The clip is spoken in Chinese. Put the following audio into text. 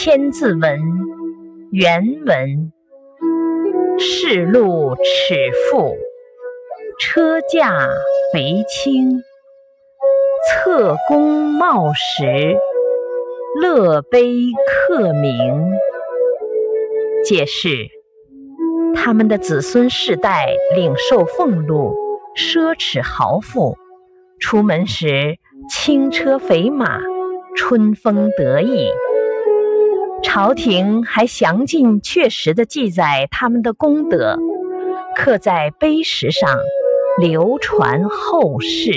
千字文原文：世路尺富，车驾肥轻，侧弓茂实，乐碑刻名。解释：他们的子孙世代领受俸禄，奢侈豪富，出门时轻车肥马，春风得意。朝廷还详尽确实地记载他们的功德，刻在碑石上，流传后世。